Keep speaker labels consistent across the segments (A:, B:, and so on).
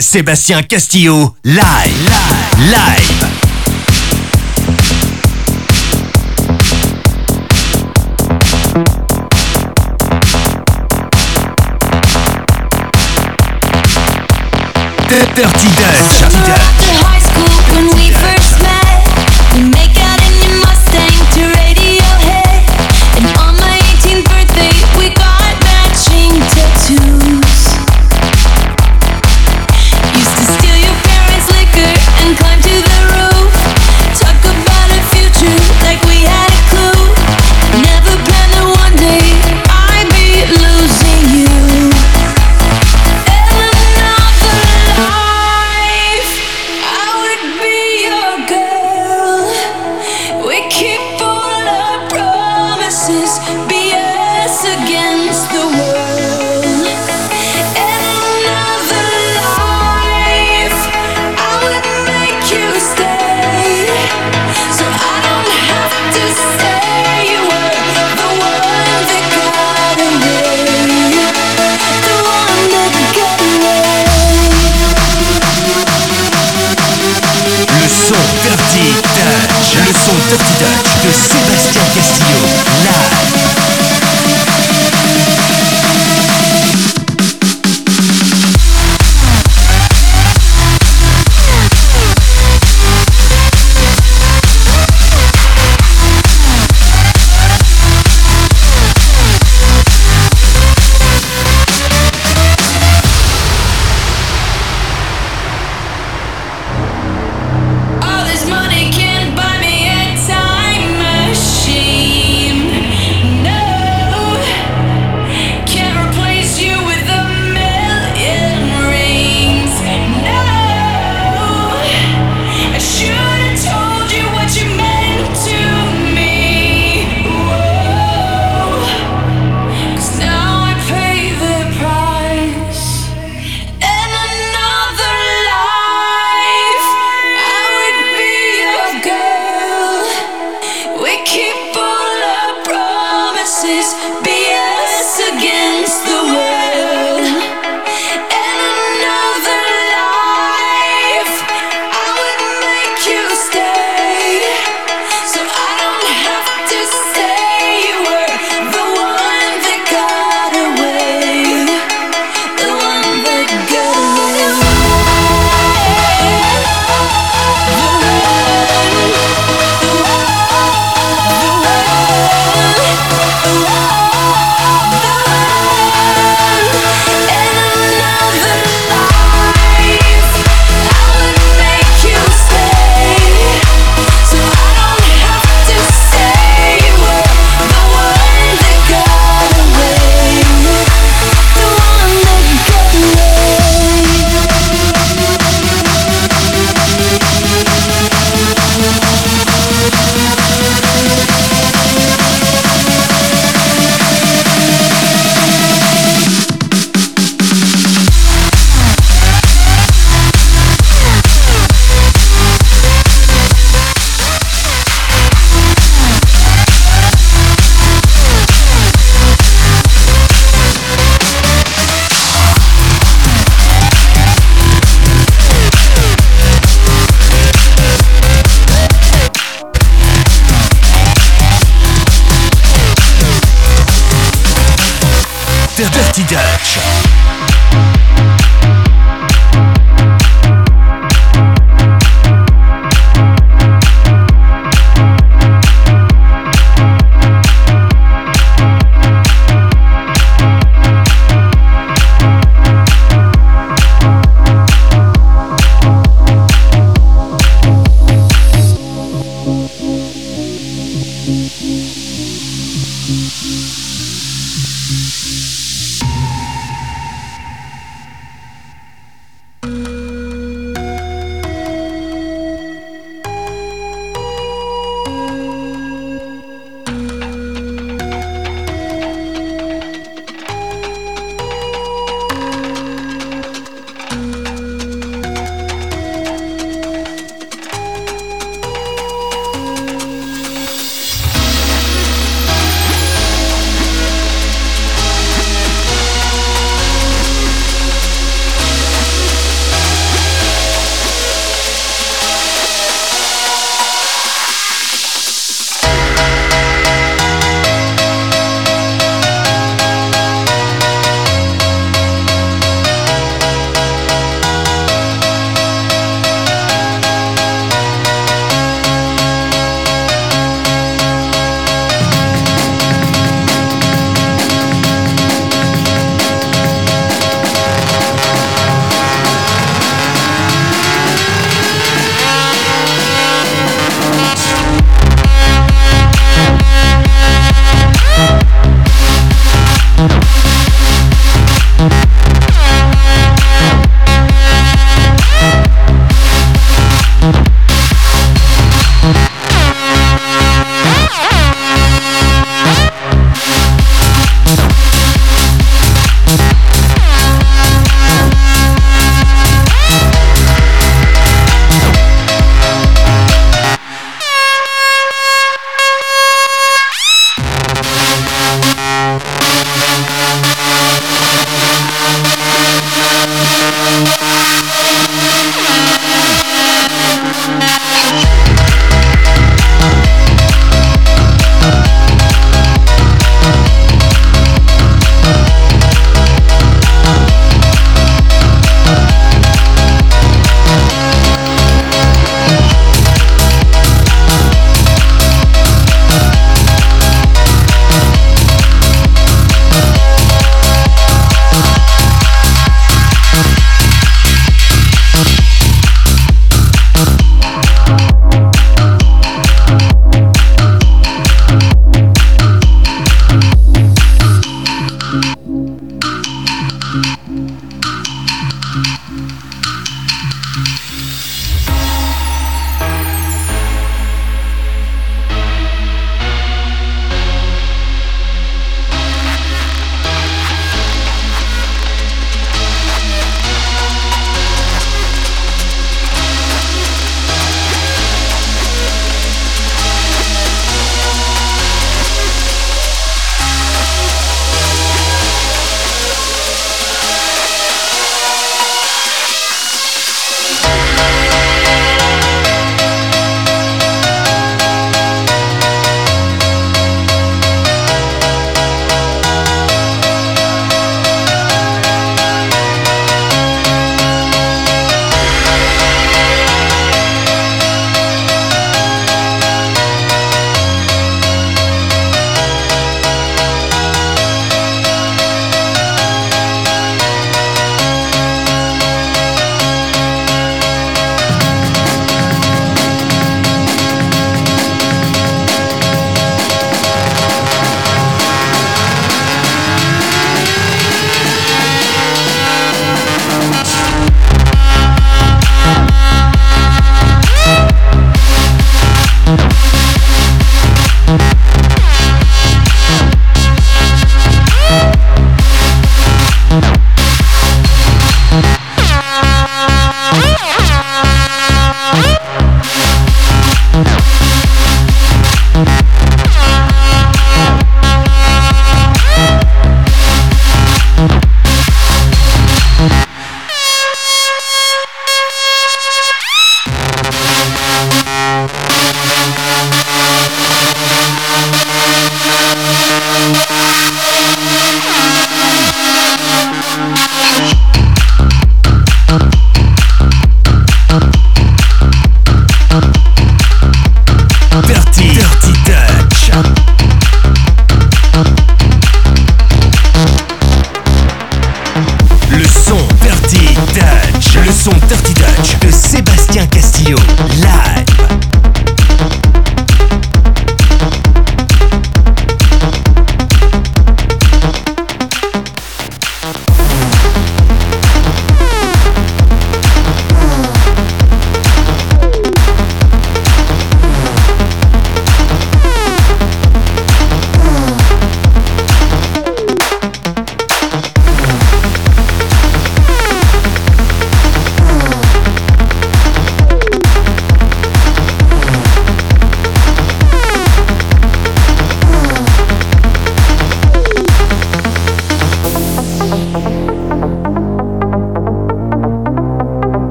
A: Sébastien Castillo, live, live, live.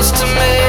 B: to me.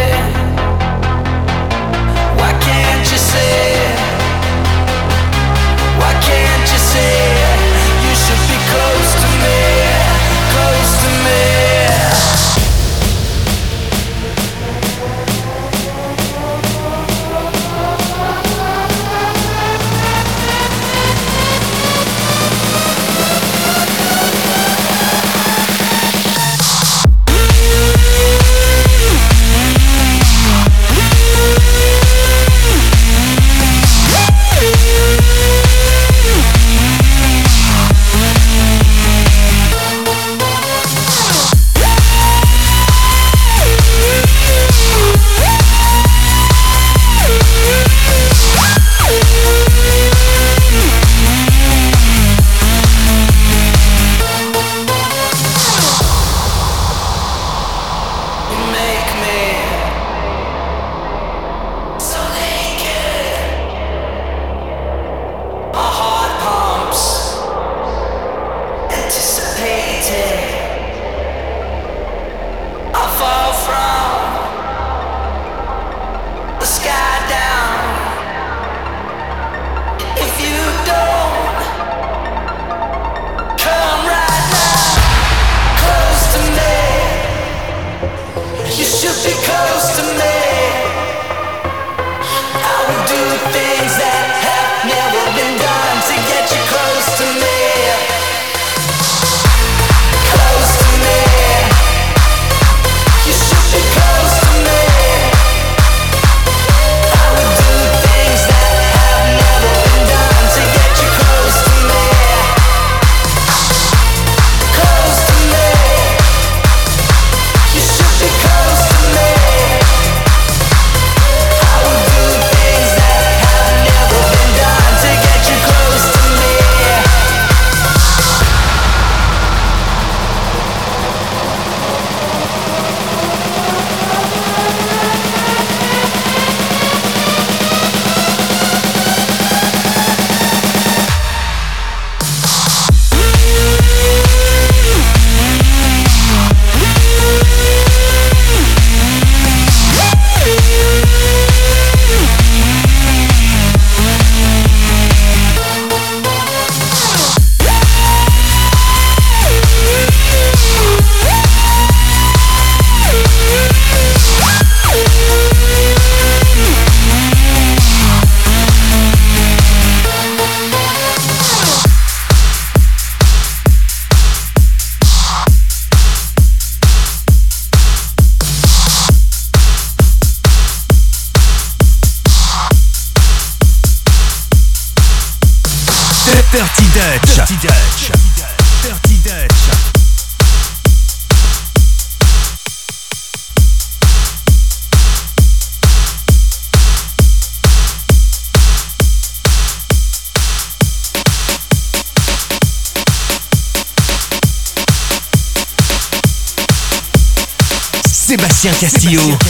C: Sébastien